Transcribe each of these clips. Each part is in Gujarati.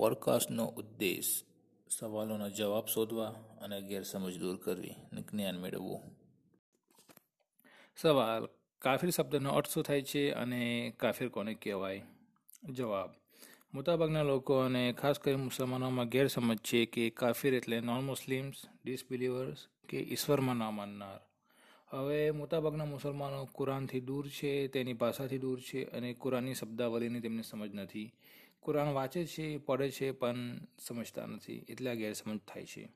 પોડકાસ્ટનો ઉદ્દેશ સવાલોના જવાબ શોધવા અને ગેરસમજ દૂર કરવી. અને જ્ઞાન મેળવવું. સવાલ, કાફિર શબ્દનો અર્થ શું થાય છે અને કાફિર કોને કહેવાય? જવાબ, મોટાભાગના લોકો અને ખાસ કરીને મુસલમાનોમાં ગેરસમજ છે કે કાફિર એટલે નોન મુસ્લિમ્સ ડિસબિલીવર્સ કે ઈશ્વરમાં ના માનનાર. હવે મોટાભાગના મુસલમાનો કુરાનથી દૂર છે, તેની ભાષાથી દૂર છે અને કુરાનની શબ્દાવલીની તેમને સમજ નથી. કુરાન વાંચે છે, પડે છે, પણ સમજતા નથી. એટલે આ ગેરસમજ થાય છે.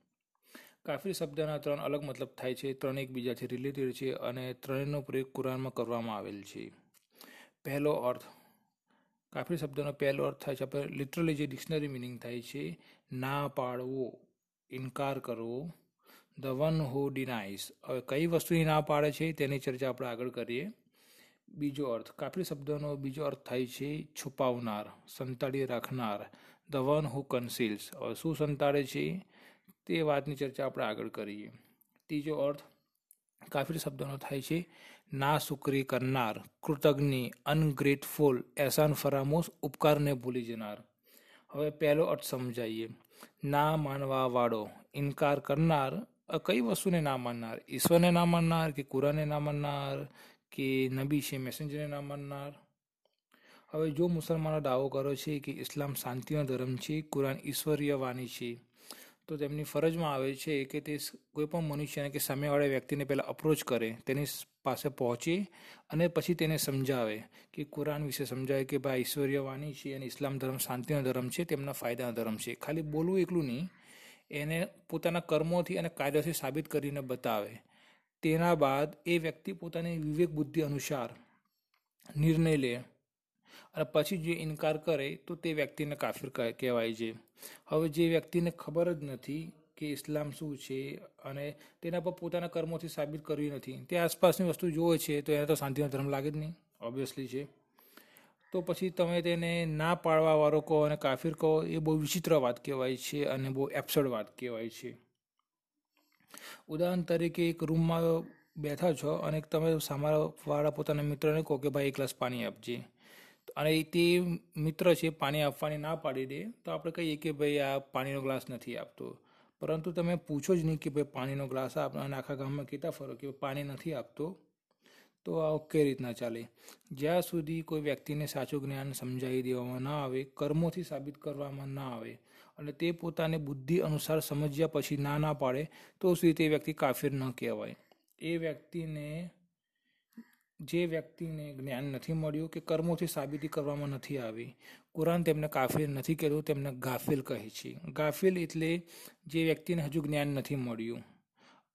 કાફીર શબ્દના ત્રણ અલગ મતલબ થાય છે. ત્રણ એકબીજાથી રિલેટેડ છે અને ત્રણેયનો પ્રયોગ કુરાનમાં કરવામાં આવેલ છે. પહેલો અર્થ. કાફીર શબ્દનો પહેલો અર્થ થાય છે, આપણે લિટરલી જે ડિક્શનરી મિનિંગ થાય છે, ના પાડવો, ઇનકાર કરવો ધ વન હુ ડિનાઇસ હવે કઈ વસ્તુની ના પાડે છે તેની ચર્ચા આપણે આગળ કરીએ. બીજો અર્થ કાફરી શબ્દનો બીજો અર્થ થાય છે છુપાવનાર, સંતાડી રાખનાર ધ વન હુ કન્સીલ્સ શું સંતાડે છે? તે વાતની ચર્ચા આપણે આગળ કરીએ. ત્રીજો અર્થ કાફીર શબ્દનો થાય છે ના શુક્રી કરનાર, કૃતજ્ઞ અનગ્રેટફુલ એહસાન ફરામોશ, ઉપકારને ભૂલી જનાર. હવે પહેલો અર્થ સમજાઈએ. ના માનવા વાળો ઇનકાર કરનાર કઈ વસ્તુને ના માનનાર? ઈશ્વરને ના માનનાર કે કુરાને ના માનનાર? કે નબી છે મેસેન્જરને ના માનનાર. હવે જો મુસલમાનો દાવો કરો છે કે ઇસ્લામ શાંતિનો ધર્મ છે, કુરાન ઈશ્વરીય વાણી છે, તો તેમની ફરજમાં આવે છે કે તે કોઈપણ મનુષ્યને કે સામેવાળા વ્યક્તિને પહેલાં અપ્રોચ કરે, તેની પાસે પહોંચે અને પછી તેને સમજાવે કે કુરાન વિશે સમજાવે કે ભાઈ ઈશ્વરીય વાણી છે અને ઇસ્લામ ધર્મ શાંતિનો ધર્મ છે, તેમના ફાયદાનો ધર્મ છે. ખાલી બોલવું એકલું નહીં, એને પોતાના કર્મોથી અને કાયદાથી સાબિત કરીને બતાવે. તેના બાદ એ વ્યક્તિ પોતાની વિવેક બુદ્ધિ અનુસાર નિર્ણય લે અને પછી જે ઇનકાર કરે તો તે વ્યક્તિને કાફિર કહેવાય છે. હવે જે વ્યક્તિને ખબર જ નથી કે ઇસ્લામ શું છે અને તેના પર પોતાના કર્મોથી સાબિત કર્યું નથી, તે આસપાસની વસ્તુ જોવે છે, તો એને તો શાંતિનો ધર્મ લાગે જ નહીં ઓબ્વિયસલી છે. તો પછી તમે તેને ના પાડવાવાળો કહો અને કાફિર કહો, એ બહુ વિચિત્ર વાત કહેવાય છે અને બહુ એપ્સડ વાત કહેવાય છે. ઉદાહરણ તરીકે એક રૂમમાં બેઠા છો અને તમે સામાવાળા પોતાના મિત્રને કહો કે ભાઈ, એક ગ્લાસ પાણી આપજે. અને તે મિત્ર છે, પાણી આપવાની ના પાડી દે, તો આપણે કહીએ કે ભાઈ, આ પાણીનો ગ્લાસ નથી આપતો. પરંતુ તમે પૂછો જ નહીં કે ભાઈ, પાણીનો ગ્લાસ આપ? અને આખા ગામમાં કહેતા ફરો કે પાણી નથી આપતો. તો આ કઈ રીતના ચાલે. જ્યાં સુધી કોઈ વ્યક્તિને સાચું જ્ઞાન સમજાવી દેવામાં ના આવે, કર્મોથી સાબિત કરવામાં ના આવે અને તે પોતાને બુદ્ધિ અનુસાર સમજ્યા પછી ના ના પાડે, તો સુધી તે વ્યક્તિ કાફિર ન કહેવાય. એ વ્યક્તિને, જે વ્યક્તિને જ્ઞાન નથી મળ્યું કે કર્મોથી સાબિતી કરવામાં નથી આવી, કુરાન તેમને કાફિર નથી કહેતું તેમને ગાફિલ કહે છે. ગાફિલ એટલે જે વ્યક્તિને હજુ જ્ઞાન નથી મળ્યું.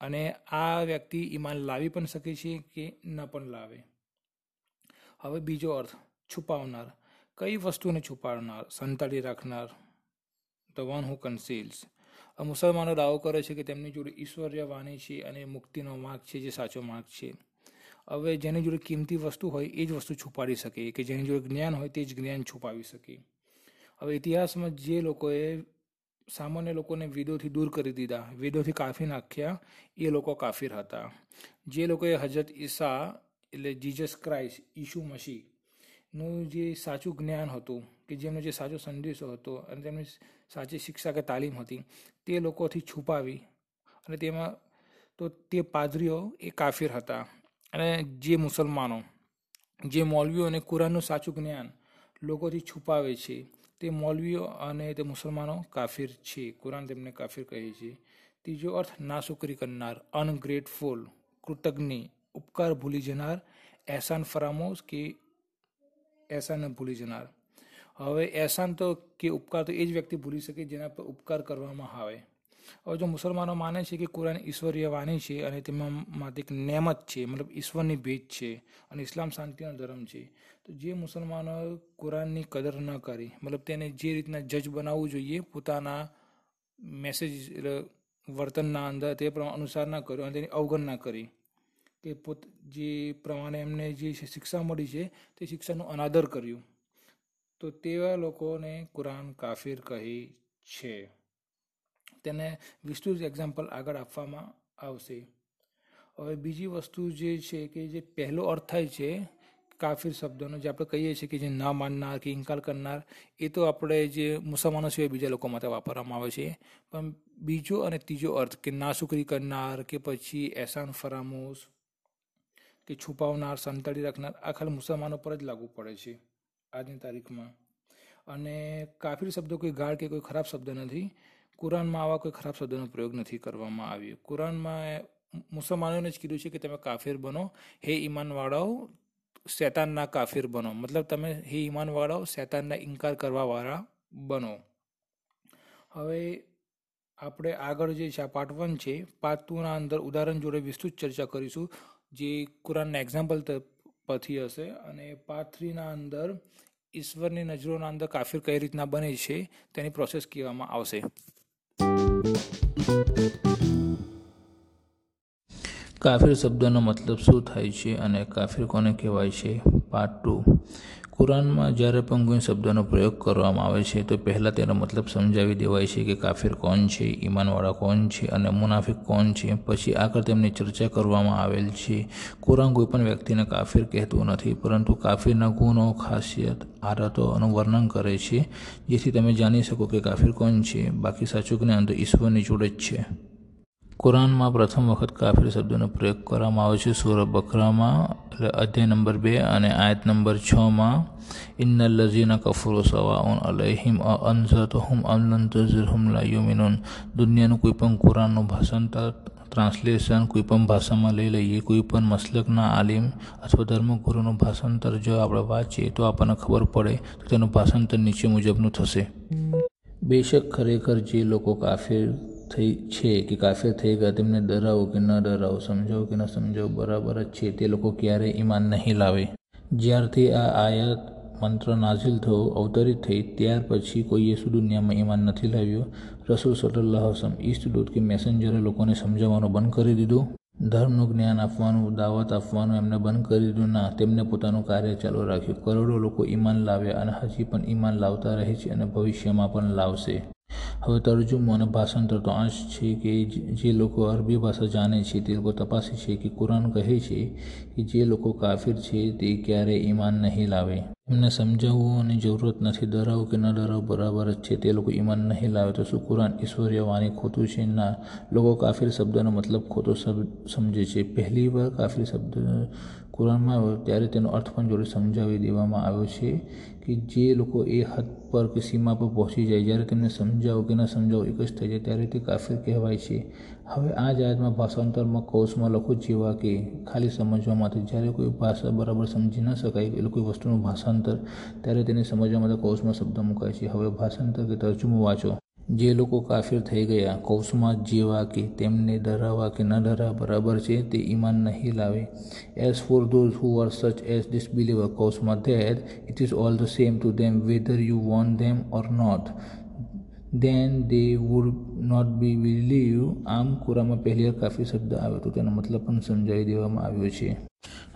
અને આ વ્યક્તિ ઈમાન લાવી પણ શકે છે કે ન પણ લાવે. હવે બીજો અર્થ, છુપાવનાર. કઈ વસ્તુને છુપાવનાર? સંતાડી રાખનાર. ધ વન હુ કન્સીલ્સ મુસલમાનો દાવો કરે છે કે તેમની જોડે ઈશ્વર્ય વાણી છે અને મુક્તિનો માર્ગ છે, જે સાચો માર્ગ છે. હવે જેની જોડે કિંમતી વસ્તુ હોય, એ જ વસ્તુ છુપાડી શકે. કે જેની જોડે જ્ઞાન હોય, તે જ જ્ઞાન છુપાવી શકે. હવે ઇતિહાસમાં જે લોકોએ સામાન્ય લોકોને વેદોથી દૂર કરી દીધા, વેદોથી કાફી નાખ્યા, એ લોકો કાફીર હતા. જે લોકોએ હજરત ઈસા એટલે જીઝસ ક્રાઇસ્ટ ઈશુ મસીહનું જે સાચું જ્ઞાન હતું, કે જેમનો જે સાચો સંદેશો હતો અને તેમની સાચી શિક્ષા કે તાલીમ હતી. તે લોકોથી છુપાવી અને તેમાં તો તે પાદરીઓ એ કાફિર હતા. અને જે મુસલમાનો, જે મૌલવીઓ અને કુરાનનું સાચું જ્ઞાન લોકોથી છુપાવે છે, તે મૌલવીઓ અને તે મુસલમાનો કાફિર છે. કુરાન તેમને કાફિર કહે છે. ત્રીજો અર્થ નાશુકરી કરનાર, અનગ્રેટફુલ, કૃતજ્ઞ, ઉપકાર ભૂલી જનાર એહસાન ફરામોશ કે એહસાનને ભૂલી જનાર. હવે એહસાન તો કે ઉપકાર તો એ જ વ્યક્તિ ભૂલી શકે જેના પર ઉપકાર કરવામાં આવે. હવે જો મુસલમાનો માને છે કે કુરાન ઈશ્વરીય વાણી છે અને તેમાં માટે એક નેમત છે, મતલબ ઈશ્વરની ભેદ છે અને ઇસ્લામ શાંતિનો ધર્મ છે, તો જે મુસલમાનો કુરાનની કદર ન કરી, મતલબ તેને જે રીતના જજ બનાવવું જોઈએ, પોતાના મેસેજ વર્તનના અંદર તે અનુસાર ના કર્યો અને તેની અવગણના કરી, કે પોત, જે પ્રમાણે એમને જે શિક્ષા મળી છે તે શિક્ષાનું અનાદર કર્યું. તો તેવા લોકોને કુરાન કાફિર કહી છે. તેને વિસ્તૃત એક્ઝામ્પલ આગળ આપવામાં આવશે. હવે બીજી વસ્તુ જે છે કે જે પહેલો અર્થ થાય છે કાફિર શબ્દનો, જે આપણે કહીએ છીએ કે જે ના માનનાર કે ઇન્કાર કરનાર, એ તો આપણે જે મુસલમાનો સિવાય બીજા લોકો માટે વાપરવામાં આવે છે. પણ બીજો અને ત્રીજો અર્થ કે નાસુકરી કરનાર કે પછી એહસાન ફરામોશ કે છુપાવનાર, સંતાડી રાખનાર, આ ખાલી મુસલમાનો પર જ લાગુ પડે છે. આજની તારીખમાં. અને કાફિર શબ્દો કોઈ ગાળ કે કોઈ ખરાબ શબ્દ નથી. કુરાનમાં આવા કોઈ ખરાબ શબ્દનો પ્રયોગ નથી કરવામાં આવ્યો. કુરાનમાં મુસલમાનોને જ કીધું છે કે તમે કાફિર બનો, હે ઈમાનવાળાઓ, શૈતાનના કાફિર બનો. મતલબ તમે હે ઈમાનવાળાઓ, શૈતાનના ઇનકાર કરવાવાળા બનો. હવે આપણે આગળ જે છે, આ પાર્ટ વન છે પાર્ટ ટુના અંદર ઉદાહરણ જોડે વિસ્તૃત ચર્ચા કરીશું. જે કુરાનના એક્ઝામ્પલ પરથી હશે અને પાર્ટ થ્રીના અંદર, ઈશ્વરની નજરોના અંદર કાફિર કઈ રીતના બને છે, તેની પ્રોસેસ કહેવામાં આવશે. કાફિર શબ્દનો મતલબ શું થાય છે અને કાફિર કોને કહેવાય છે? પાર્ટ ટુ કુરાનમાં જ્યારે પણ કોઈ શબ્દનો પ્રયોગ કરવામાં આવે છે, તો પહેલાં તેનો મતલબ સમજાવી દેવાય છે કે કાફિર કોણ છે, ઈમાનવાળા કોણ છે અને મુનાફિક કોણ છે. પછી આગળ તેમની ચર્ચા કરવામાં આવેલ છે. કુરાન કોઈપણ વ્યક્તિને કાફિર કહેતું નથી, પરંતુ કાફિરના ગુણો, ખાસિયત આદતોનું વર્ણન કરે છે. જેથી તમે જાણી શકો કે કાફિર કોણ છે. બાકી સાચું જ્ઞાન તો ઈશ્વરની જોડે જ છે. કુરાનમાં પ્રથમ વખત કાફિર શબ્દનો પ્રયોગ કરવામાં આવે છે સુર બકરામાં, એટલે અધ્યાય નંબર બે અને આયત નંબર છમાં ઇન્નલ લઝીના કફરો સવાઉન અલહિમ અનઝતહુમ અમલંતઝરહુમ લા યુમિનુન. દુનિયાનું કોઈ પણ કુરાનનું ભાષાંતર ટ્રાન્સલેશન કોઈ પણ ભાષામાં લઈ લઈએ, કોઈ પણ મસલકના આલિમ અથવા ધર્મગુરુનું ભાષાંતર જો આપણે વાંચીએ તો આપણને ખબર પડે તો તેનું ભાષાંતર નીચે મુજબનું થશે. બેશક ખરેખર જે લોકો કાફિર થઈ છે કે કાફિર થઈ ગયા, તેમને ડરાવો કે ન ડરાવો, સમજાવો કે ન સમજાવો, બરાબર જ છે. તે લોકો ક્યારેય ઈમાન નહીં લાવે. જ્યારથી આ આયાત મંત્ર નાઝિલ થયો, અવતરિત થઈ, ત્યાર પછી કોઈએ શું દુનિયામાં ઈમાન નથી લાવ્યો. રસૂલ સલ્લાહ વસમ ઈસ્ટદૂત કે મેસેન્જરે લોકોને સમજાવવાનું બંધ કરી દીધું. ધર્મનું જ્ઞાન આપવાનું, દાવત આપવાનું એમને બંધ કરી દીધું. ના, તેમને પોતાનું કાર્ય ચાલુ રાખ્યું. કરોડો લોકો ઈમાન લાવ્યા અને હજી પણ ઈમાન લાવતા રહે છે અને ભવિષ્યમાં પણ લાવશે. હવે તર્જુમો અને ભાષાંતર તો આ છે કે જે લોકો અરબી ભાષા જાણે છે, તે લોકો તપાસે છે કે કુરાન કહે છે કે જે લોકો કાફિર છે, તે ક્યારેય ઈમાન નહીં લાવે. એમને સમજાવવાની જરૂરત નથી, ડરાવો કે ન ડરાવો, બરાબર જ છે, તે લોકો ઈમાન નહીં લાવે. તો શું કુરાન ઈશ્વરીય વાણી ખોટું છે? ના. લોકો કાફિર શબ્દનો મતલબ ખોટો સમજે છે. પહેલી વાર કાફિર શબ્દ કુરાનમાં આવ્યો ત્યારે તેનો અર્થ પણ જોડે સમજાવી દેવામાં આવ્યો છે કે જે લોકો એ હદ પર કે સીમા પર પહોંચી જાય, જ્યારે તેમને સમજાવો કે ન સમજાવો, એક જ થઈ જાય, ત્યારે તે કાફિર કહેવાય છે. હવે આ જાતમાં ભાષાંતરમાં કૌશમાં લખો જેવા કે, ખાલી સમજવા માટે જ્યારે કોઈ ભાષા બરાબર સમજી ન શકાય, એટલે કોઈ વસ્તુનું ભાષાંતર, ત્યારે તેને સમજવા માટે કૌશમાં શબ્દ મુકાય છે. હવે ભાષાંતર કે તર્જુમો વાંચો. જે લોકો કાફિર થઈ ગયા કૌશમાં જેવા કે તેમને ડરાવવા કે ન ડરાવવા, બરાબર છે? તે ઈમાન નહીં લાવે. As for those who are such as disbeliever કૌશમાં that it is all the same to them whether you want them or not then they would not be believe આમ કુરામાં પહેલી વાર કાફી શબ્દ આવ્યો તો તેનો મતલબ પણ સમજાવી દેવામાં આવ્યો છે.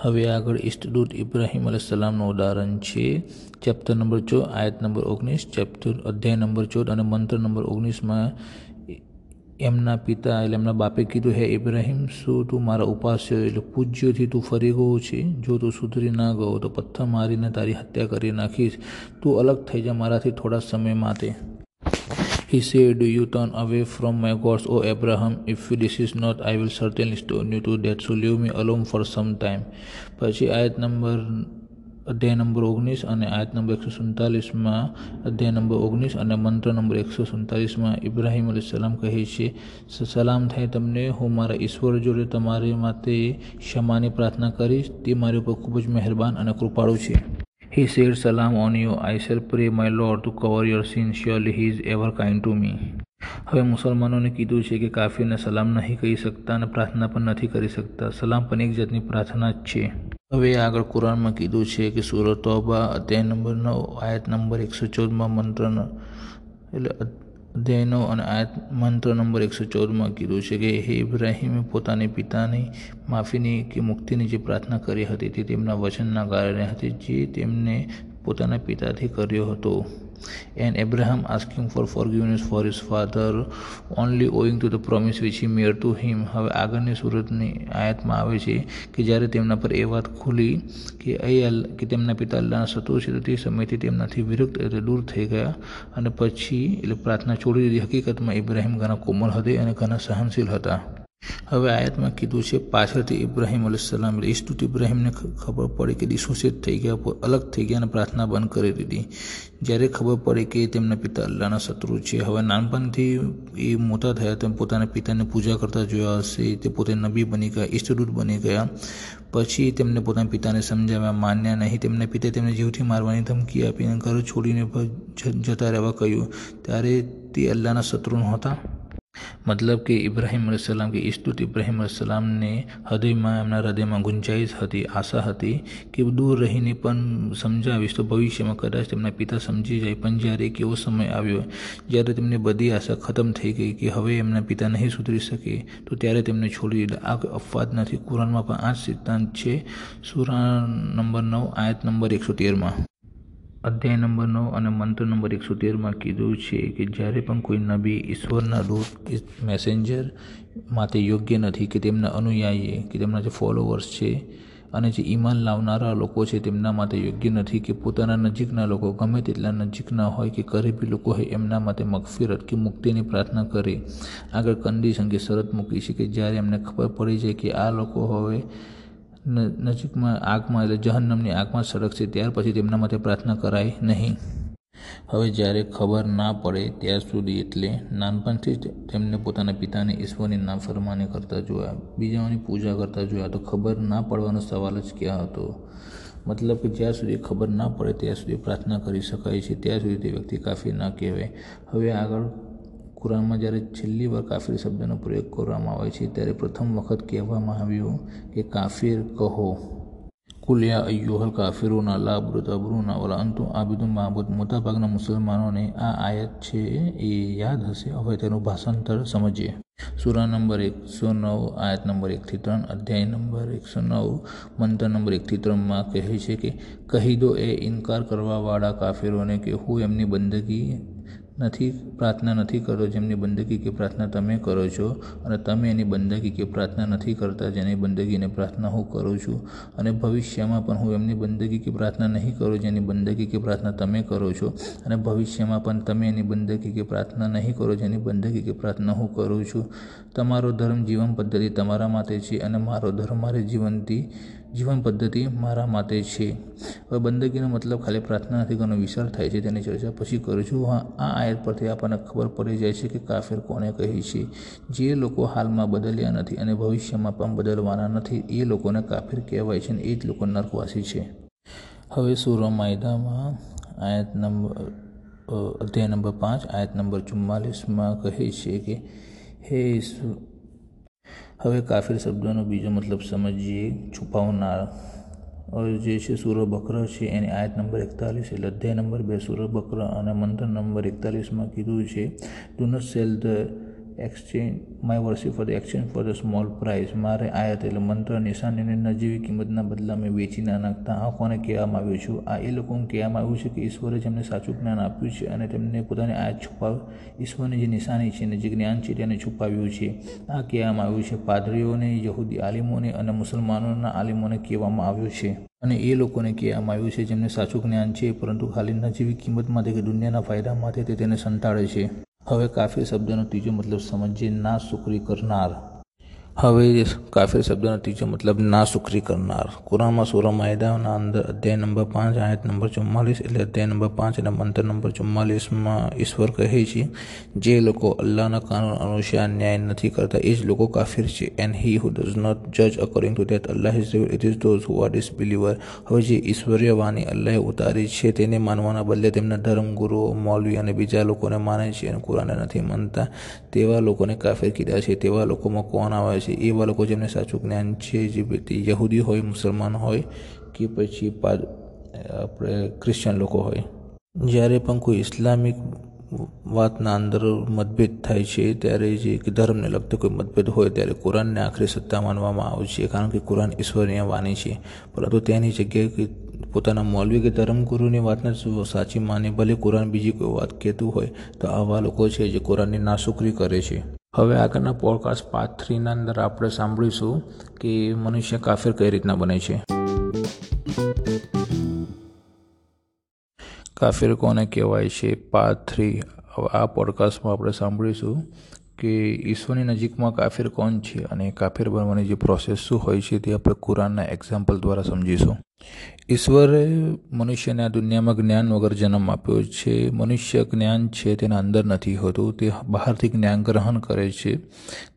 હવે આગળ ઈષ્ટદૂત ઇબ્રાહીમ અલૈહિસ્સલામનું ઉદાહરણ છે. ચેપ્ટર નંબર ચૌદ, આયત નંબર ઓગણીસ ચેપ્ટર અધ્યાય નંબર ચૌદ અને મંત્ર નંબર ઓગણીસમાં એમના પિતા એટલે એમના બાપે કીધું, હે ઇબ્રાહીમ, શું તું મારા ઉપાસ્ય? એટલે પૂજ્યથી તું ફરી ગયો છે? જો તું સુધરી ના ગયો તો પથ્થર મારીને તારી હત્યા કરી નાખીશ. તું અલગ થઈ જા મારાથી થોડા સમય માટે. He said, Do you turn away from my gods, O Abraham? If this is not, I will certainly stone you to death. So leave me alone for some time. પછી આયત નંબર અધ્યાય નંબર ઓગણીસ અને આયત નંબર એકસો સુડતાલીસમાં અધ્યાય નંબર ઓગણીસ અને મંત્ર નંબર એકસો સુડતાલીસમાં ઇબ્રાહિમ સલામ કહે છે સલામ થાય તમને હું મારા ઈશ્વર જોડે તમારી માટે ક્ષમાની પ્રાર્થના કરીશ તે મારી ઉપર ખૂબ જ મહેરબાન અને કૃપાળુ છે He said, Salam on you. I shall pray my Lord to cover your sins. Surely he is ever kind to me. હવે મુસલમાનોને કીધું છે કે કાફીરને સલામ નહીં કહી શકતા અને પ્રાર્થના પણ નથી કરી શકતા સલામ પણ એક જાતની પ્રાર્થના જ છે હવે આગળ કુરાનમાં કીધું છે કે સુરત તોબા અધ્યાય નંબર નવ આયત નંબર એકસો ચૌદમાં મંત્રનો એટલે અધ્યાયનો અને આ મંત્ર નંબર એકસો ચૌદમાં કીધું છે કે, હે ઇબ્રાહિમે પોતાની પિતાની માફીની કે મુક્તિની જે પ્રાર્થના કરી હતી તે તેમના વચનના કારણે હતી, જે તેમને પોતાના પિતાથી કર્યો હતો. And Abraham asking for forgiveness for his father only owing to the promise which he made to him હવે આગળની સુરતની આયાતમાં આવે છે કે જ્યારે તેમના પર એ વાત ખુલી કે અયલ કે તેમના પિતા અલ્લાહના સતો છે, તો તે સમયથી તેમનાથી વિરક્ત એટલે દૂર થઈ ગયા. અને પછી એટલે પ્રાર્થના છોડી દીધી. હકીકતમાં ઇબ્રાહિમ ઘણા કોમલ હતા અને ઘણા સહનશીલ હતા. હવે આયાતમાં કીધું છે, પાછળથી ઇબ્રાહિમ અલૈહિસ્સલામ એટલે ઈસ્ટુત ઇબ્રાહિમને ખબર પડી કે ડિસોસિએટ થઈ ગયા અલગ થઈ ગયા અને પ્રાર્થના બંધ કરી દીધી. જ્યારે ખબર પડી કે તેમના પિતા અલ્લાહના શત્રુ છે. હવે નાનપણથી એ મોટા થયા તેમ પોતાના પિતાને પૂજા કરતા જોયા હશે. તે પોતે નબી બની ગયા ઈષ્ટદૂત બની ગયા. પછી તેમને પોતાના પિતાને સમજાવ્યા, માન્યા નહીં. તેમના પિતાએ તેમને જીવથી મારવાની ધમકી આપીને ઘર છોડીને જતા રહેવા કહ્યું. ત્યારે તે અલ્લાહના શત્રુ નહોતા. મતલબ કે ઇબ્રાહિમ અલીસલામ કે ઈસ્તુત ઇબ્રાહિમ અલીસલામને હૃદયમાં, એમના હૃદયમાં ગુંજાઈશ હતી, આશા હતી કે દૂર રહીને પણ સમજાવીશ તો ભવિષ્યમાં કદાચ તેમના પિતા સમજી જાય. પણ જ્યારે એક એવો સમય આવ્યો, જ્યારે તેમની બધી આશા ખતમ થઈ ગઈ કે હવે એમના પિતા નહીં સુધરી શકે, તો ત્યારે તેમને છોડી દીધા. આ અપવાદ નથી. કુરાનમાં પણ આ સિદ્ધાંત છે. સુરા નંબર નવ, આયત નંબર એકસો તેરમાં. અધ્યાય નંબર નવ અને મંત્ર નંબર એકસો તેરમાં કીધું છે કે જ્યારે પણ કોઈ નબી ઈશ્વરના દૂત મેસેન્જર માટે યોગ્ય નથી કે તેમના અનુયાયી કે તેમના જે ફોલોવર્સ છે અને જે ઈમાન લાવનારા લોકો છે તેમના માટે યોગ્ય નથી કે પોતાના નજીકના લોકો ગમે તેટલા નજીકના હોય કે ગરીબી લોકો હોય એમના માટે મગફિરત કે મુક્તિની પ્રાર્થના કરે. આગળ કન્ડિશન કે શરત મૂકી છે કે જ્યારે એમને ખબર પડી જાય કે આ લોકો હવે નજીકમાં આગમાં એટલે જહન્નમની આગમાં સળગશે ત્યાર પછી તેમના માટે પ્રાર્થના કરાય નહીં. હવે જ્યારે ખબર ના પડે ત્યાર સુધી એટલે નાનપણથી જ તેમને પોતાના પિતાને ઈશ્વરની નાફરમાની કરતા જોયા. બીજાઓની પૂજા કરતા જોયા તો ખબર ના પડવાનો સવાલ જ ક્યાં હતો? મતલબ કે જ્યાં સુધી ખબર ના પડે, ત્યાં સુધી પ્રાર્થના કરી શકાય છે, ત્યાં સુધી તે વ્યક્તિ કાફી ના કહેવાય. હવે આગળ કુરાનમાં જ્યારે છેલ્લી વાર કાફીર શબ્દનો પ્રયોગ કરવામાં આવે છે, ત્યારે પ્રથમ વખત કહેવામાં આવ્યું કે, કાફિર કહો. કુલિયા અય્યુહલ કાફિરોના લાબૃત અબરુના ઓલા અંતુ આબિદુ મહાબુદ મોટાભાગના મુસલમાનોને આ આયત છે એ યાદ હશે. હવે તેનું ભાષાંતર સમજીએ. સુરા નંબર એકસો નવ, આયત નંબર એકથી ત્રણ, અધ્યાય નંબર એકસો નવ, મંત્ર નંબર એકથી ત્રણમાં કહે છે કે, કહી દો એ ઇનકાર કરવાવાળા કાફિરોને કે હું એમની બંદગી નથી, પ્રાર્થના નથી કરતો જેમની બંદગી કે પ્રાર્થના તમે કરો છો અને તમે એની બંદગી કે પ્રાર્થના નથી કરતા જેની બંદગીને પ્રાર્થના હું કરું છું. અને ભવિષ્યમાં પણ હું એમની બંદગી કે પ્રાર્થના નહીં કરું જેની બંદગી કે પ્રાર્થના તમે કરો છો. અને ભવિષ્યમાં પણ તમે એની બંદગી કે પ્રાર્થના નહીં કરો જેની બંદગી કે પ્રાર્થના હું કરું છું. તમારો ધર્મ જીવન પદ્ધતિ તમારા માટે છે અને મારો ધર્મ મારી જીવનથી જીવન પદ્ધતિ મારા માટે છે. હવે બંદગીનો મતલબ ખાલી પ્રાર્થના નથી, ઘણો વિશાળ થાય છે તેની ચર્ચા પછી કરું છું. હા, આ આયત પરથી આપણને ખબર પડી જાય છે કે કાફિર કોને કહે છે. જે લોકો હાલમાં બદલ્યા નથી અને ભવિષ્યમાં પણ બદલવાના નથી, એ લોકોને કાફિર કહેવાય છે અને એ જ લોકો નર્કવાસી છે. હવે સુર માયદામાં આયત નંબર અધ્યાય નંબર પાંચ, આયત નંબર ચુમ્માલીસમાં કહે છે કે, હે હવે કાફિર શબ્દનો બીજો મતલબ સમજીએ, છુપાવનાર. જે છે સુર બકર છે, એની આયત નંબર એકતાલીસ એટલે અધ્યાય નંબર બે સુર બકર અને મંત્ર નંબર એકતાલીસમાં કીધું છે do not sell the exchange my verses for the exchange for the small price મારે આયાત એટલે મંત્ર નિશાનીને નજીવી કિંમતના બદલામાં વેચી ના નાખતા આ કોને કહેવામાં આવ્યું છું. આ એ લોકોને કહેવામાં આવ્યું છે કે ઈશ્વરે જેમને સાચું જ્ઞાન આપ્યું છે અને તેમને પોતાની આયાત છુપાવ, ઈશ્વરની જે નિશાની છે અને જે જ્ઞાન છે તેને છુપાવ્યું છે. આ કહેવામાં આવ્યું છે, પાદરીઓને, યહૂદી આલિમોને અને મુસલમાનોના આલિમોને કહેવામાં આવ્યું છે. અને એ લોકોને કહેવામાં આવ્યું છે, જેમને સાચું જ્ઞાન છે, પરંતુ ખાલી નજીવી કિંમત માટે કે દુનિયાના ફાયદા માટે તે તેને સંતાડે છે. હવે કાફી શબ્દનો ત્રીજો મતલબ સમજીએ ના શુક્રી કરનાર હવે કાફિર શબ્દનો ત્રીજો મતલબ, ના સુખરી કરનાર. કુરાનમાં સુરા માયદાના અંદર અધ્યાય નંબર પાંચ, આયત નંબર ચુમ્માલીસ, એટલે અધ્યાય નંબર પાંચ અને મંત્ર નંબર ચુમ્માલીસમાં ઈશ્વર કહે છે, જે લોકો અલ્લાહના કાનૂન અનુસાર ન્યાય નથી કરતા, એ જ લોકો કાફિર છે and he who does not જજ according to that Allah is it is those who are disbeliever હવે જે ઈશ્વરીય વાણી અલ્લાહે ઉતારી છે, તેને માનવાના બદલે તેમના ધર્મગુરુઓ મૌલવી અને બીજા લોકોને માને છે અને કુરાને નથી માનતા, તેવા લોકોને કાફિર કીધા છે, તેવા લોકોમાં કોણ આવે છે એવા લોકો જેમને સાચું જ્ઞાન છે, જે વ્યક્તિ યહૂદી હોય, મુસલમાન હોય, કે પછી આપણે ક્રિશ્ચન લોકો હોય. જ્યારે પણ કોઈ ઇસ્લામિક વાતના અંદર મતભેદ થાય છે, ત્યારે જે ધર્મને લગતો કોઈ મતભેદ હોય, ત્યારે કુરાનને આખરી સત્તા માનવામાં આવે છે, કારણ કે કુરાન ઈશ્વરીય વાણી છે. પરંતુ તેની જગ્યાએ પોતાના મૌલવી કે ધર્મગુરુની વાતને સાચી માને, ભલે કુરાન બીજી કોઈ વાત કહેતું હોય, તો આવા લોકો છે જે કુરાનની નાસુકરી કરે છે. હવે આગળના પોડકાસ્ટ પાર્ટ થ્રીના અંદર આપણે સાંભળીશું કે મનુષ્ય કાફિર કઈ રીતના બને છે. કાફિર કોને કહેવાય છે? પાર્ટ થ્રી આ પોડકાસ્ટમાં આપણે સાંભળીશું કે ઈશ્વરની નજીકમાં કાફિર કોણ છે અને કાફિર બનવાની જે પ્રોસેસ શું હોય છે તે આપણે કુરાનના એક્ઝામ્પલ દ્વારા સમજીશું. ઈશ્વરે મનુષ્યને આ દુનિયામાં જ્ઞાન વગર જન્મ આપ્યો છે. મનુષ્ય જ્ઞાન છે તેના અંદર નથી હોતું. તે બહારથી જ્ઞાન ગ્રહણ કરે છે.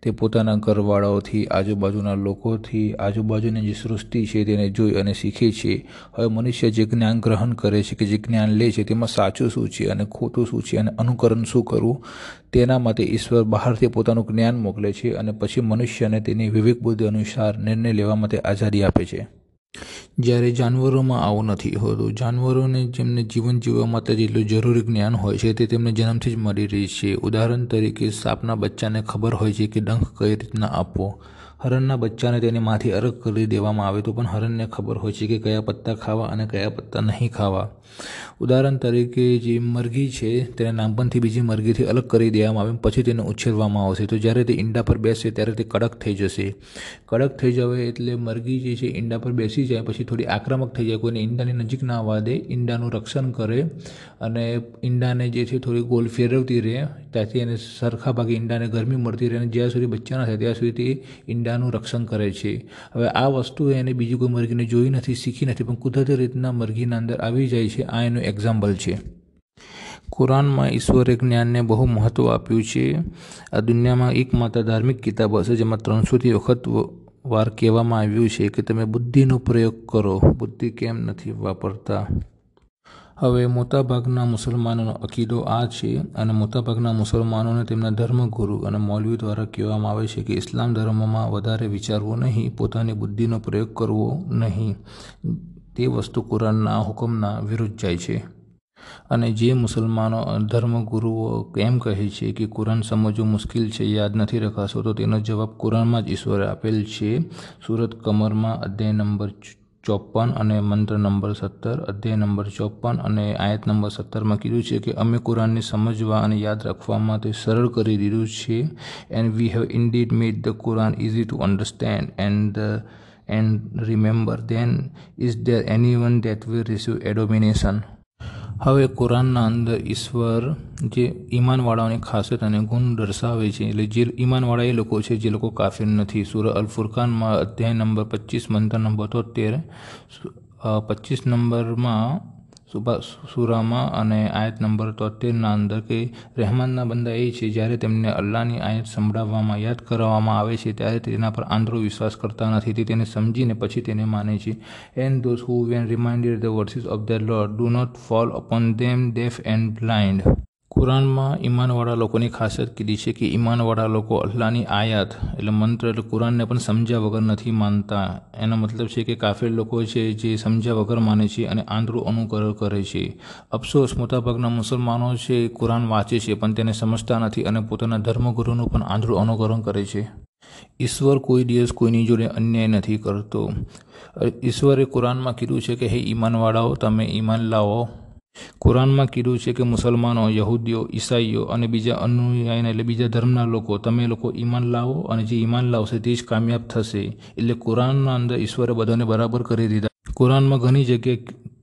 તે પોતાના ઘરવાળાઓથી, આજુબાજુના લોકોથી, આજુબાજુની જે સૃષ્ટિ છે તેને જોઈ અને શીખે છે. હવે મનુષ્ય જે જ્ઞાન ગ્રહણ કરે છે કે જે જ્ઞાન લે છે તેમાં સાચું શું છે અને ખોટું શું છે અને અનુકરણ શું કરવું, તેના માટે ઈશ્વર બહારથી પોતાનું જ્ઞાન મોકલે છે અને પછી મનુષ્યને તેની વિવેક બુદ્ધિ અનુસાર નિર્ણય લેવા માટે આઝાદી આપે છે. જ્યારે જાનવરોમાં આવું નથી હોતું, જાનવરોને જેમને જીવન જીવવા માટે જેટલું જરૂરી જ્ઞાન હોય છે તે તેમને જન્મથી જ મળી રહી છે. ઉદાહરણ તરીકે, સાપના બચ્ચાને ખબર હોય છે કે ડંખ કઈ રીતના આપવો. હરણના બચ્ચાને તેની માથી અલગ કરી દેવામાં આવે તો પણ હરણને ખબર હોય છે કે કયા પત્તા ખાવા અને કયા પત્તા નહીં ખાવા. ઉદાહરણ તરીકે જે મરઘી છે, તેને નામપણથી બીજી મરઘીથી અલગ કરી દેવામાં આવે પછી તેને ઉછેરવામાં આવશે. તો જ્યારે તે ઈંડા પર બેસે ત્યારે તે કડક થઈ જશે. કડક થઈ જવે એટલે મરઘી જે છે, ઈંડા પર બેસી જાય, પછી થોડી આક્રમક થઈ જાય. કોઈને ઈંડાની નજીક ના આવવા દે ઈંડાનું રક્ષણ કરે અને ઈંડાને જે છે, થોડી ગોલ ફેરવતી રહે. ત્યાંથી એને સરખા ભાગે ઈંડાને ગરમી મળતી રહે અને જ્યાં સુધી બચ્ચા ન થાય, ત્યાં સુધી તે ઈંડાનું રક્ષણ કરે છે. હવે આ વસ્તુ એને બીજી કોઈ મરઘીને જોઈ નથી, શીખી નથી, પણ કુદરતી રીતના મરઘીના અંદર આવી જાય છે. આ એનું એક્ઝામ્પલ છે. કુરાનમાં ઈશ્વરે જ્ઞાનને બહુ મહત્ત્વ આપ્યું છે. આ દુનિયામાં એકમાત્ર ધાર્મિક કિતાબ હશે, જેમાં ત્રણસોથી વખત વાર કહેવામાં આવ્યું છે કે તમે બુદ્ધિનો પ્રયોગ કરો. બુદ્ધિ કેમ નથી વાપરતા? હવે મોટાભાગના મુસલમાનોનો અકીદો આ છે અને મોટાભાગના મુસલમાનોને તેમના ધર્મગુરુ અને મૌલવી દ્વારા કહેવામાં આવે છે કે ઇસ્લામ ધર્મમાં વધારે વિચારવું નહીં, પોતાની બુદ્ધિનો પ્રયોગ કરવો નહીં. તે વસ્તુ કુરાનના હુકમના વિરુદ્ધ જાય છે. અને જે મુસલમાનો ધર્મગુરુઓ એમ કહે છે કે કુરાન સમજવું મુશ્કેલ છે, યાદ નથી રખાશો, તો તેનો જવાબ કુરાનમાં જ ઈશ્વરે આપેલ છે. સુરત કમરમાં અધ્યાય નંબર ચોપન અને મંત્ર નંબર સત્તર, અધ્યાય નંબર ચોપન અને આયત નંબર સત્તરમાં કીધું છે કે અમે કુરાનને સમજવા અને યાદ રાખવા માટે સરળ કરી દીધું છે. And we have indeed made the Quran easy to understand and and remember then is there anyone that will receive admonition હવે કુરાનના અંદર ઈશ્વર જે ઈમાનવાળાઓની ખાસિયત અને ગુણ દર્શાવે છે, એટલે જે ઈમાનવાળા એ લોકો છે, જે લોકો કાફિર નથી. સુર અલ ફુરકાનમાં અધ્યાય નંબર પચીસ, મંત્ર નંબર તોતેર પચીસ નંબરમાં સુરામાં અને આયત નંબર તોતેરના અંદર કે રહેમાનના બંદા એ છે, જ્યારે તેમને અલ્લાહની આયત સંભળાવવામાં યાદ કરવામાં આવે છે, ત્યારે તેના પર આંધળો વિશ્વાસ કરતા નથી. તે તેને સમજીને પછી તેને માને છે. And those who when reminded the verses of the lord do not fall upon them deaf and blind કુરાનમાં ઈમાનવાળા લોકોની ખાસિયત કીધી છે કે ઈમાનવાળા લોકો અલ્લાહની આયાત એટલે મંત્ર એટલે કુરાનને પણ સમજ્યા વગર નથી માનતા. એનો મતલબ છે કે કાફેર લોકો છે જે સમજ્યા વગર માને છે અને આંધળું અનુકરણ કરે છે. અફસોસ મોટાભાગના મુસલમાનો છે કુરાન વાંચે છે પણ તેને સમજતા નથી અને પોતાના ધર્મગુરુનું પણ આંધળું અનુકરણ કરે છે. ઈશ્વર કોઈ દિવસ કોઈની જોડે અન્યાય નથી કરતો. ઈશ્વરે કુરાનમાં કીધું છે કે, હે ઈમાનવાળાઓ, તમે ઈમાન લાવો. કુરાનમાં કીધું છે કે મુસલમાનો, યહૂદીઓ, ઈસાઈઓ અને બીજા અનુયાયીને એટલે બીજા ધર્મના લોકો, તમે લોકો ઈમાન લાવો અને જે ઈમાન લાવશે તે જ કામયાબ થશે. એટલે કુરાનના અંદર ઈશ્વરે બધાને બરાબર કરી દીધા. કુરાનમાં ઘણી જગ્યાએ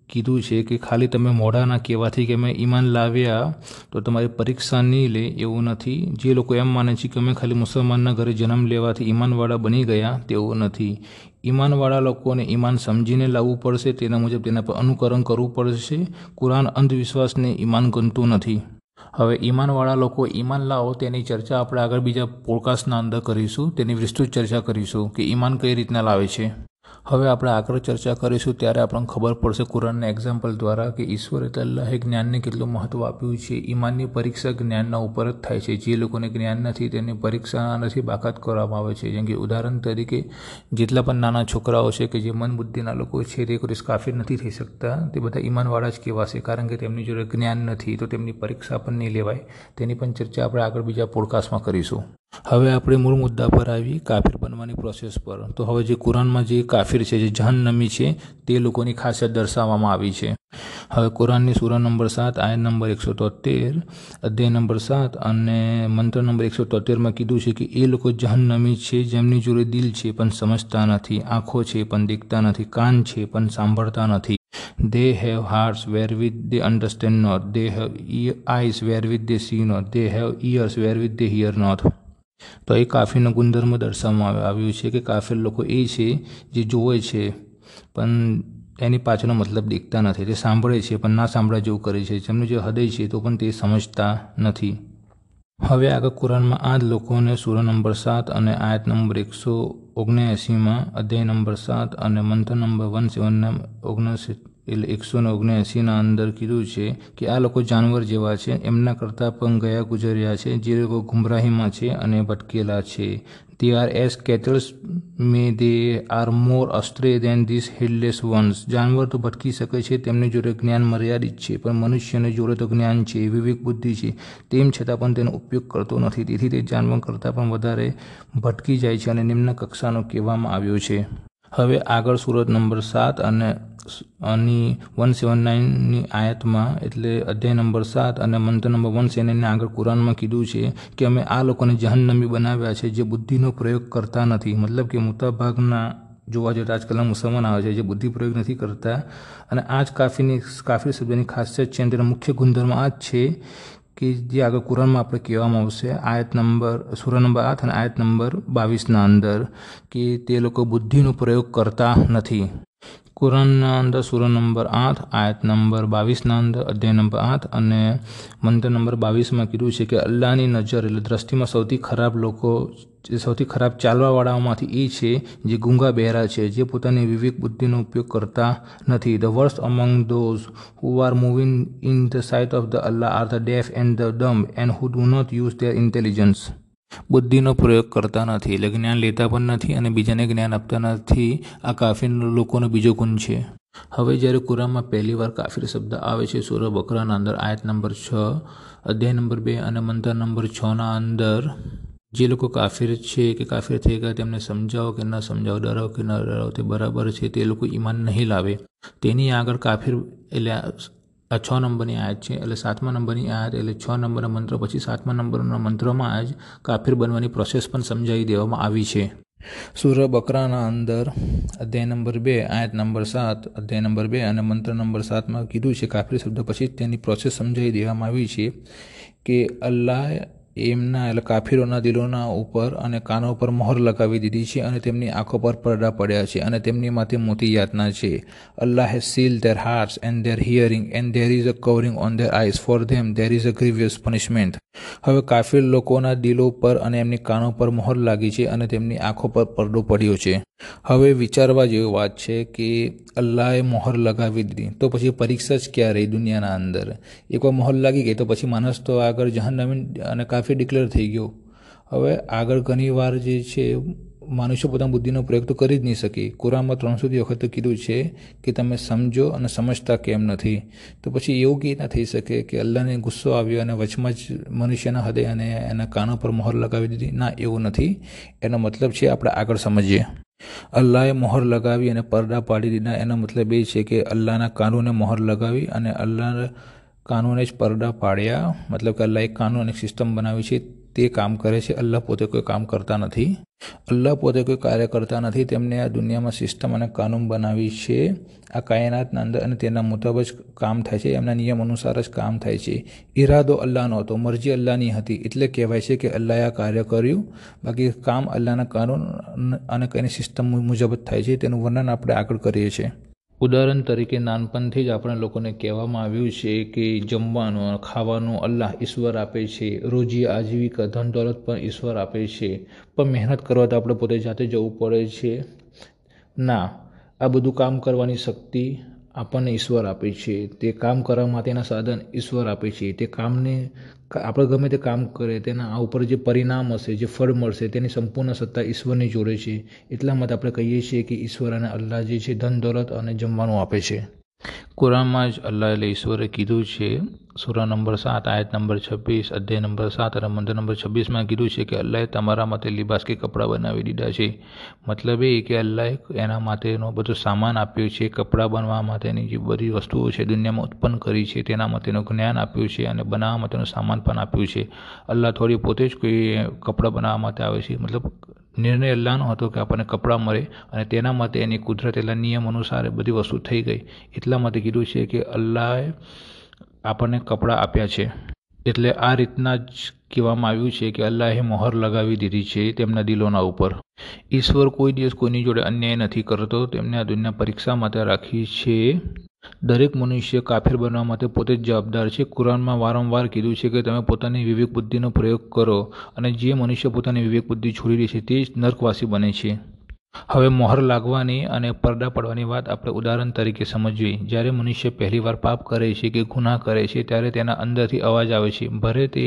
કીધું છે કે ખાલી તમે મોઢાના કહેવાથી કે મેં ઈમાન લાવ્યા તો તમારી પરીક્ષા નહીં લે એવું નથી. જે લોકો એમ માને છે કે અમે ખાલી મુસલમાનના ઘરે જન્મ લેવાથી ઈમાનવાળા બની ગયા તેવું નથી. ઈમાનવાળા લોકોને ઈમાન સમજીને લાવવું પડશે, તેના મુજબ તેના પર અનુકરણ કરવું પડશે. કુરાન અંધવિશ્વાસને ઈમાન ગણતું નથી. હવે ઈમાનવાળા લોકો ઈમાન લાવો, તેની ચર્ચા આપણે આગળ બીજા પોડકાસ્ટના અંદર કરીશું. તેની વિસ્તૃત ચર્ચા કરીશું કે ઈમાન કઈ રીતના લાવે છે. હવે આપણે આગળ ચર્ચા કરીશું ત્યારે આપણને ખબર પડશે કુરાનના એક્ઝામ્પલ દ્વારા કે ઈશ્વરે તલ્લાહે જ્ઞાનને કેટલું મહત્ત્વ આપ્યું છે. ઈમાનની પરીક્ષા જ્ઞાનના ઉપર જ થાય છે. જે લોકોને જ્ઞાન નથી તેની પરીક્ષા નથી બાકાત કરવામાં આવે છે. જેમ કે ઉદાહરણ તરીકે જેટલા પણ નાના છોકરાઓ છે કે જે મન બુદ્ધિના લોકો છે તે કોઈ કાફી નથી થઈ શકતા. તે બધા ઈમાનવાળા જ કહેવાશે કારણ કે તેમની જોડે જ્ઞાન નથી તો તેમની પરીક્ષા પણ નહીં લેવાય. તેની પણ ચર્ચા આપણે આગળ બીજા પોડકાસ્ટમાં કરીશું. હવે આપણે મૂળ મુદ્દા પર આવી કાફિર બનવાની પ્રોસેસ પર. તો હવે જે કુરાનમાં જે કાફિર છે, જે જહન્નમી છે, તે લોકોની ખાસિયત દર્શાવવામાં આવી છે. હવે કુરાનની સૂરા નંબર સાત આયન નંબર એકસો તોતેર, અધ્યાય નંબર સાત અને મંત્ર નંબર એકસો તોતેરમાં કીધું છે કે એ લોકો જહન્નમી છે, જેમની જોડે દિલ છે, પણ સમજતા નથી, આંખો છે, પણ દેખતા નથી, કાન છે, પણ સાંભળતા નથી. They have hearts wherewith they understand not. They wear eyes wherewith they see not. They have ears wherewith they hear not. તો એ કાફીનો ગુણધર્મ દર્શાવવામાં આવ્યું છે કે કાફીર લોકો એ છે જે જોવે છે, પણ એની પાછળનો મતલબ દેખતા નથી. તે સાંભળે છે, પણ ના સાંભળવા જેવું કરે છે. જેમનું જે હૃદય છે, તો પણ તે સમજતા નથી. હવે આગળ કુરાનમાં આ જ લોકોને સૂર નંબર સાત અને આયત નંબર એકસો ઓગણએંસીમાં અધ્યાય નંબર સાત અને મંથન નંબર વન સેવન ઓગણસી એટલે એકસો ને ઓગણએંસીના અંદર કીધું છે કે આ લોકો જાનવર જેવા છે. એમના કરતાં પણ ગયા ગુજર્યા છે. જે લોકો ગુમરાહીમાં છે અને ભટકેલા છે. They are as cattles nay they are more astray than these heedless ones જાનવર તો ભટકી શકે છે, તેમની જોડે જ્ઞાન મર્યાદિત છે, પણ મનુષ્યને જોડે તો જ્ઞાન છે, વિવેક બુદ્ધિ છે. તેમ છતાં પણ તેનો ઉપયોગ કરતો નથી. તેથી તે જાનવર કરતાં પણ વધારે ભટકી જાય છે અને નિમ્ન કક્ષાનો કહેવામાં આવ્યો છે. હવે આગળ સુરત નંબર સાત અને આની વન સેવન નાઇનની આયાતમાં, એટલે અધ્યાય નંબર સાત અને મંત્ર નંબર વન સેવનની આગળ કુરાનમાં કીધું છે કે અમે આ લોકોને જહન્નમી બનાવ્યા છે જે બુદ્ધિનો પ્રયોગ કરતા નથી. મતલબ કે મોટાભાગના જોવા જઈએ આજકાલના મુસલમાન આવે છે જે બુદ્ધિ પ્રયોગ નથી કરતા. અને આ જ કાફીની કાફી શબ્દની ખાસિયત છે તેનો મુખ્ય ગુણધર્મ આ જ છે કે જે આગળ કુરાનમાં આપણે કહેવામાં આવશે. આયત નંબર, સુરા નંબર આઠ અને આયત નંબર બાવીસના અંદર કે તે લોકો બુદ્ધિનો પ્રયોગ કરતા નથી. કુરાનના અંદર સૂરો નંબર આઠ, આયત નંબર બાવીસના અંદર અધ્યાય નંબર આઠ અને મંત્ર નંબર બાવીસમાં કીધું છે કે અલ્લાહની નજર એટલે દ્રષ્ટિમાં સૌથી ખરાબ લોકો, જે સૌથી ખરાબ ચાલવાવાળાઓમાંથી એ છે, જે ગુંગા બહેરા છે, જે પોતાની વિવેક બુદ્ધિનો ઉપયોગ કરતા નથી. The worst among those who are moving in the sight of the Allah are the deaf and the dumb and who do not use their intelligence બુદ્ધિનો પ્રયોગ કરતા નથી, એટલે જ્ઞાન લેતા પણ નથી અને બીજાને જ્ઞાન આપતા નથી. આ કાફીર લોકોનો બીજો ગુણ છે. હવે જ્યારે કુરાનમાં પહેલી વાર કાફીર શબ્દ આવે છે, સુર બકરાના અંદર આયત નંબર છ, અધ્યાય નંબર બે અને મંત્ર નંબર છના અંદર, જે લોકો કાફીર છે કે કાફીર થઈ ગયા, તેમને સમજાવો કે ન સમજાવો, ડરાવો કે ન ડરાવો, તે બરાબર છે, તે લોકો ઈમાન નહીં લાવે. તેની આગળ કાફીર, એટલે આ છ નંબરની આયત છે, એટલે સાતમા નંબરની આયત, એટલે છ નંબરના મંત્ર, પછી સાતમા નંબરના મંત્રમાં જ કાફીર બનવાની પ્રોસેસ પણ સમજાવી દેવામાં આવી છે. સૂર્ય બકરાના અંદર અધ્યાય નંબર બે, આયત નંબર સાત, અધ્યાય નંબર બે અને મંત્ર નંબર સાતમાં કીધું છે કાફિર શબ્દ, પછી તેની પ્રોસેસ સમજાવી દેવામાં આવી છે કે અલ્લાહ એમના એટલે કાફીરોના દિલોના ઉપર અને કાનો ઉપર મોહર લગાવી દીધી છે અને તેમની આંખો પર પડદા પડ્યા છે અને તેમની માથે મોટી યાતના છે. Allah seal their hearts and their hearing and there is a covering on their eyes for them there is a grievous punishment હવે કાફીર લોકોના દિલો પર અને એમની કાનો પર મોહર લાગી છે અને તેમની આંખો પર પડદો પડ્યો છે. હવે વિચારવા જેવી વાત છે કે અલ્લાહે મોહર લગાવી દીધી, તો પછી પરીક્ષા જ ક્યાં રહી દુનિયાના અંદર? એકવાર મોહર લાગી ગઈ તો પછી માણસ તો આગળ જહાન્નમીન અને કાફી ડિક્લેર થઈ ગયો. હવે આગળ ઘણી વાર જે છે મનુષ્ય પોતાની બુદ્ધિનો પ્રયોગ તો કરી જ નહીં શકે. કુરાનમાં ત્રણસોથી વખત કીધું છે કે તમે સમજો અને સમજતા કેમ નથી. તો પછી એવું કે ના થઈ શકે કે અલ્લાહને ગુસ્સો આવ્યો અને વચમાં જ મનુષ્યના હૃદય અને એના કાનો પર મોહર લગાવી દીધી? ના, એવું નથી. એનો મતલબ છે આપણે આગળ સમજીએ. અલ્લાહે મોહર લગાવી અને પરદા પાડી દીધા. એનો મતલબ એ છે કે અલ્લાહના કાનૂને મોહર લગાવી અને અલ્લાહ કાનૂને જ પરદા પાડ્યા. મતલબ કે અલ્લાહ એક કાનૂન અને સિસ્ટમ બનાવી છે. તે કામ કરે છે, અલ્લાહ પોતે કોઈ કામ કરતા નથી. અલ્લાહ પોતે કોઈ કાર્ય કરતા નથી, તેમને આ દુનિયામાં સિસ્ટમ અને કાનૂન બનાવી છે. આ કાયનાતના અંદર અને તેના મુતાબક જ કામ થાય છે, એમના નિયમ અનુસાર જ કામ થાય છે. ઈરાદો અલ્લાહનો હતો, મરજી અલ્લાહની હતી, એટલે કહેવાય છે કે અલ્લાહે આ કાર્ય કર્યું. બાકી કામ અલ્લાહના કાનૂન અને કઈની સિસ્ટમ મુજબ જ થાય છે, તેનું વર્ણન આપણે આગળ કરીએ છીએ. ઉદાહરણ તરીકે નાનપણથી જ આપણા લોકોને કહેવામાં આવ્યું છે કે જમવાનું, ખાવાનું અલ્લાહ ઈશ્વર આપે છે, રોજી આજીવિકા ધન દોલત પણ ઈશ્વર આપે છે. પણ મહેનત કરવા તો આપણે પોતે જાતે જવું પડે છે. ના, આ બધું કામ કરવાની શક્તિ આપણને ઈશ્વર આપે છે. તે કામ કરવા માટેના સાધન ઈશ્વર આપે છે. તે કામને આપણે ગમે તે કામ કરે, તેના આ ઉપર જે પરિણામ હશે, જે ફળ મળશે, તેની સંપૂર્ણ સત્તા ઈશ્વરની જોડે છે. એટલા માટે આપણે કહીએ છીએ કે ઈશ્વર અને અલ્લાહ જે છે, ધન, દોલત અને જમવાનું આપે છે. કુરાનમાં જ અલ્લાહ એટલે ઈશ્વરે કીધું છે સુરા નંબર સાત, આયત નંબર છવ્વીસ, અધ્યાય નંબર સાત અને મંત્ર નંબર છવ્વીસમાં કીધું છે કે અલ્લાહે તમારા માટે લિબાસ કે કપડાં બનાવી દીધા છે. મતલબ એ કે અલ્લાહે એના માટેનો બધો સામાન આપ્યો છે, કપડાં બનવા માટેની જે બધી વસ્તુઓ છે દુનિયામાં ઉત્પન્ન કરી છે, તેના માટેનું જ્ઞાન આપ્યું છે અને બનાવવા માટેનું સામાન પણ આપ્યું છે. અલ્લાહ થોડી પોતે જ કોઈ કપડાં બનાવવા માટે આવે છે. મતલબ નિર્ણય અલ્લાહનો હતો કે આપણને કપડાં મળે અને તેના માટે એની કુદરત એટલા નિયમ અનુસાર બધી વસ્તુ થઈ ગઈ. એટલા માટે કીધું છે કે અલ્લાહે આપણને કપડાં આપ્યા છે. એટલે આ રીતના જ કહેવામાં આવ્યું છે કે અલ્લાહે મોહર લગાવી દીધી છે તેમના દિલોના ઉપર. ઈશ્વર કોઈ દિવસ કોઈની જોડે અન્યાય નથી કરતો, તેમને આ દુનિયા પરીક્ષા માટે રાખી છે. દરેક મનુષ્ય કાફિર બનવા માટે પોતે જ જવાબદાર છે. કુરાનમાં વારંવાર કીધું છે કે તમે પોતાની વિવેક બુદ્ધિનો પ્રયોગ કરો અને જે મનુષ્ય પોતાની વિવેક બુદ્ધિ છોડી દે છે તે જ નર્કવાસી બને છે. હવે મોહર લાગવાની અને પડદા પડવાની વાત આપણે ઉદાહરણ તરીકે સમજવી જ્યારે મનુષ્ય પહેલીવાર પાપ કરે છે કે ગુનાહ કરે છે, ત્યારે તેના અંદરથી અવાજ આવે છે, ભલે તે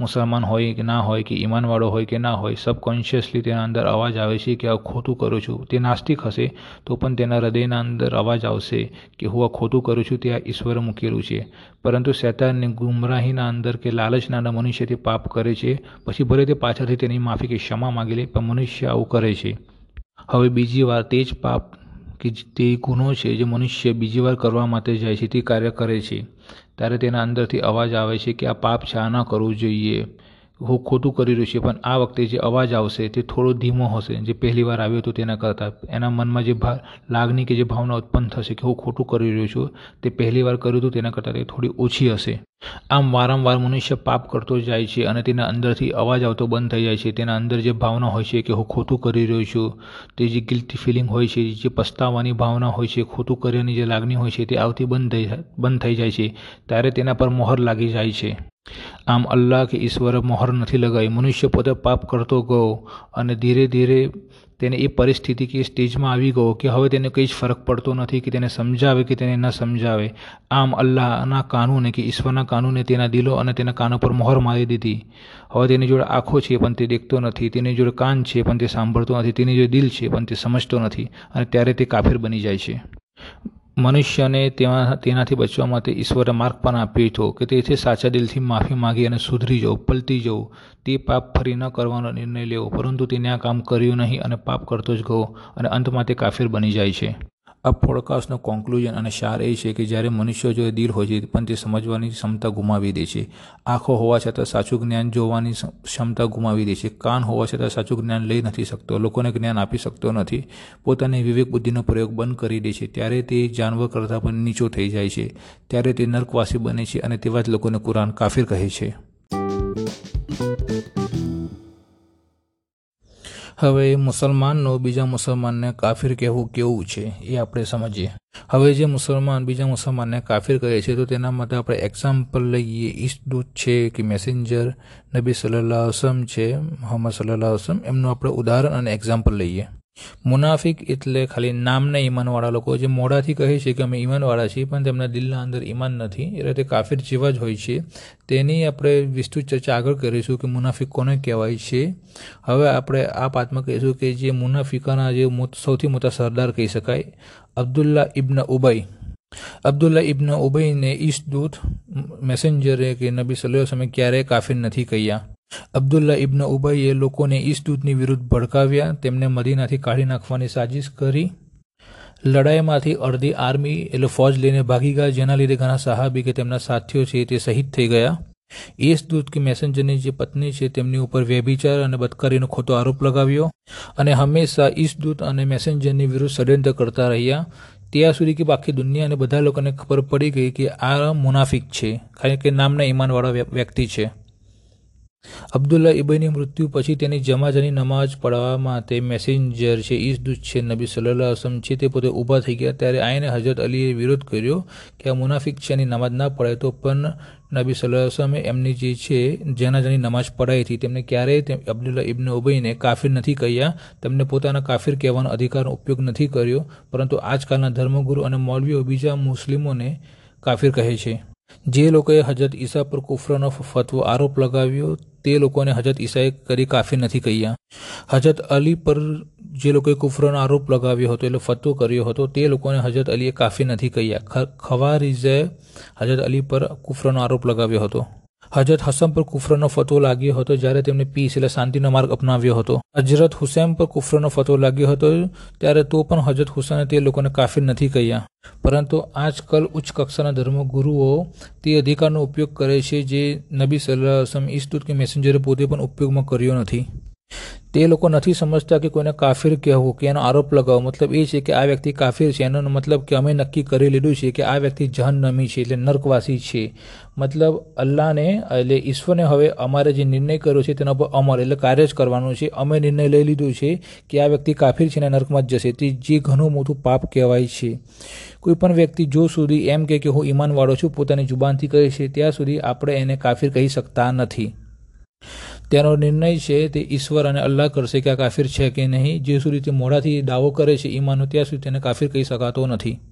મુસલમાન હોય કે ના હોય, કે ઈમાનવાળો હોય કે ના હોય, સબકોન્શિયસલી તેના અંદર અવાજ આવે છે કે આ ખોટું કરું છું. તે નાસ્તિક હશે, તો પણ તેના હૃદયના અંદર અવાજ આવશે કે હું આ ખોટું કરું છું, તે આ ઈશ્વરે મૂકેલું છે. પરંતુ શેતાનની ગુમરાહીના અંદર કે લાલચના મનુષ્ય તે પાપ કરે છે, પછી ભલે તે પાછળથી તેની માફી કે ક્ષમા માગી લે, પણ મનુષ્ય આવું કરે છે. હવે બીજી વાર તે જ પાપ કે તે ગુનો છે જે મનુષ્ય બીજી વાર કરવા માટે જાય છે તે કાર્ય કરે છે. ત્યારે તેના અંદરથી અવાજ આવે છે કે આ પાપ આ ન કરવું જોઈએ. ખોટું કરી રહ્યું છે, પણ આ વખતે જે અવાજ આવશે તે થોડો ધીમો હશે. જે પહેલી વાર આવ્યો હતો તેના કરતાં એના મનમાં જે ભા, લાગણી કે જે ભાવના ઉત્પન્ન થશે કે હું ખોટું કરી રહ્યો છું, તે પહેલી વાર કર્યું હતું તેના કરતાં તે થોડી ઓછી હશે. આમ વારંવાર મનુષ્ય પાપ કરતો જાય છે અને તેના અંદરથી અવાજ આવતો બંધ થઈ જાય છે. તેના અંદર જે ભાવના હોય છે કે હું ખોટું કરી રહ્યો છું, તે જે ગિલ્ટી ફિલિંગ હોય છે, જે પસ્તાવાની ભાવના હોય છે, ખોટું કર્યાની જે લાગણી હોય છે તે આવતી બંધ થઈ બંધ થઈ જાય છે, ત્યારે તેના પર મોહર લાગી જાય છે. આમ અલ્લાહ કે ઈશ્વરે મોહર નથી લગાવી. મનુષ્ય પોતે પાપ કરતો ગયો અને ધીરે ધીરે તેને એ પરિસ્થિતિ કે સ્ટેજમાં આવી ગયો કે હવે તેને કંઈ જ ફરક પડતો નથી, કે તેને સમજાવે કે તેને ન સમજાવે. આમ અલ્લાહના કાનૂને કે ઈશ્વરના કાનૂને તેના દિલો અને તેના કાનો પર મોહર મારી દીધી. હવે તેની જોડે આંખો છે, પણ તે દેખતો નથી. તેની જોડે કાન છે, પણ તે સાંભળતો નથી. તેની જોડે દિલ છે, પણ તે સમજતો નથી. અને ત્યારે તે કાફિર બની જાય છે. મનુષ્યને તેમાં, તેનાથી બચવા માટે ઈશ્વરે માર્ગ પણ આપ્યો હતો કે તેથી સાચા દિલથી માફી માગી અને સુધરી જવું પલટી જવું તે પાપ ફરી ન કરવાનો નિર્ણય લેવો, પરંતુ તેને આ કામ કર્યું નહીં અને પાપ કરતો જ ગયો અને અંતમાં તે કાફિર બની જાય છે. આ પોડકાસ્ટનું કોન્ક્લુઝન અને સાર એ છે કે જ્યારે મનુષ્યો જો દિલ હોય છે, પણ તે સમજવાની ક્ષમતા ગુમાવી દે છે. આંખો હોવા છતાં સાચું જ્ઞાન જોવાની ક્ષમતા ગુમાવી દે છે. કાન હોવા છતાં સાચું જ્ઞાન લઈ નથી શકતો. લોકોને જ્ઞાન આપી શકતો નથી. પોતાની વિવેક બુદ્ધિનો પ્રયોગ બંધ કરી દે છે. ત્યારે તે જાનવર કરતાં પણ નીચો થઈ જાય છે. ત્યારે તે નર્કવાસી બને છે અને તેવા જ લોકોને કુરાન કાફિર કહે છે. હવે મુસલમાનનો બીજા મુસલમાનને કાફિર કહેવું કેવું છે એ આપણે સમજીએ. હવે જે મુસલમાન બીજા મુસલમાનને કાફિર કહે છે, તો તેના માટે આપણે એક્ઝામ્પલ લઈએ. ઈસદૂત છે કે મેસેન્જર નબી સલ્લાહ વસમ છે, મોહમ્મદ સલ્લાહ વસમ એમનું આપણે ઉદાહરણ અને એક્ઝામ્પલ લઈએ. મુનાફિક એટલે ખાલી નામના ઈમાનવાળા લોકો. જે મોઢાથી કહે છે કે અમે ઈમાનવાળા છીએ, પણ તેમના દિલના અંદર ઈમાન નથી. એટલે તે કાફિર જેવા જ હોય છે. તેની આપણે વિસ્તૃત ચર્ચા આગળ કરીશું કે મુનાફિક કોને કહેવાય છે. હવે આપણે આ પાઠમાં કહીશું કે જે મુનાફિકાના જે સૌથી મોટા સરદાર કહી શકાય, Abdullah ibn Ubayy. Abdullah ibn ઉબઈને ઈસદૂત મેસેન્જરે કે નબી સલ્લાહ સમય ક્યારેય કાફિર નથી કહ્યા. અબ્દુલ્લા ઇબ્ન ઉબઈએ લોકોને ઈસદૂતની વિરુદ્ધ ભડકાવ્યા. તેમને મદીનાથી કાઢી નાખવાની સાજિશ કરી. લડાઈમાંથી અડધી આર્મી, એટલે ફોજ લઈને ભાગી ગયા, જેના લીધે ઘણા સાહાબી કે તેમના સાથીઓ છે તે શહીદ થઈ ગયા. ઈસદૂત કે મેસેન્જરની જે પત્ની છે તેમની ઉપર વ્યભિચાર અને બદકારીનો ખોટો આરોપ લગાવ્યો અને હંમેશા ઈસદૂત અને મેસેન્જરની વિરુદ્ધ ષડયંત્ર કરતા રહ્યા. ત્યાં સુધી કે આખી દુનિયા અને બધા લોકોને ખબર પડી ગઈ કે આ મુનાફિક છે, કારણ કે નામના ઈમાનવાળા વ્યક્તિ છે. અબ્દુલ્લા ઇબઈની મૃત્યુ પછી તેની જમાજાની નમાજ પઢવા માટે મેસેન્જર છે ઈસદૂત છે, નબી સલ્લાહ વસમ છે, તે પોતે ઊભા થઈ ગયા. ત્યારે આઈને હજરત અલીએ વિરોધ કર્યો કે આ મુનાફિક છે, એની નમાજ ના પડાય તો પણ નબી સલ્લાહ વસમે એમની જે છે, જનાજાની નમાજ પઢાઈ હતી. તેમને ક્યારેય અબ્દુલ્લા ઇબ્ન ઉબઈને કાફિર નથી કહ્યા. તેમને પોતાના કાફિર કહેવાનો અધિકારનો ઉપયોગ નથી કર્યો. પરંતુ આજકાલના ધર્મગુરુ અને મૌલવીઓ બીજા મુસ્લિમોને કાફિર કહે છે. જે લોકોએ હજરત ઈસા પર કુફરનો ફતવો આરોપ લગાવ્યો, તે લોકોને હજરત ઈસાએ કરી કાફી નથી કહ્યા. હજરત અલી પર જે લોકોએ કુફરનો આરોપ લગાવ્યો હતો, એટલે ફતવો કર્યો હતો, તે લોકોને હજરત અલીએ કાફી નથી કહ્યા. ખવારીઝે હજરત અલી પર કુફરનો આરોપ લગાવ્યો હતો. હજરત હસન પર કુફરનો ફતવો લાગ્યો હતો જ્યારે તેમણે પીસ એટલે શાંતિનો માર્ગ અપનાવ્યો હતો. હજરત હુસૈન પર કુફરનો ફતવો લાગ્યો હતો ત્યારે તો પણ હજરત હુસૈને તે લોકોને કાફીર નથી કહ્યા. પરંતુ આજકાલ ઉચ્ચ કક્ષાના ધર્મગુરુઓ તે અધિકારનો ઉપયોગ કરે છે જે નબી સલ્લાહ વસમ ઈસ્તુત કે મેસેન્જરે પોતે પણ ઉપયોગમાં કર્યો નથી. તે લોકો નથી સમજતા કે કોઈને કાફિર કહેવું, કે એનો આરોપ લગાવવો. મતલબ એ છે કે આ વ્યક્તિ કાફિર છે. એનો મતલબ કે અમે નક્કી કરી લીધું છે કે આ વ્યક્તિ જહન્નમી છે, એટલે નર્કવાસી છે. મતલબ અલ્લાહને, એટલે ઈશ્વરને હવે અમારે જે નિર્ણય કર્યો છે તેના પર અમલ, એટલે કાર્ય જ કરવાનું છે. અમે નિર્ણય લઈ લીધો છે કે આ વ્યક્તિ કાફિર છે અને નર્કમાં જ જશે. તે જે ઘણું મોટું પાપ કહેવાય છે. કોઈ પણ વ્યક્તિ જો સુધી એમ કહે કે હું ઈમાનવાળો છું, પોતાની જુબાનથી કહે છે, ત્યાં સુધી આપણે એને કાફિર કહી શકતા નથી. તેનો નિર્ણય છે તે ઈશ્વર અને અલ્લાહ કરશે કે આ કાફિર છે કે નહીં? જે સુધી તે મોઢાથી દાવો કરે છે ઈમાનનો, ત્યાં સુધી તેને કાફિર કહી શકાતો નથી.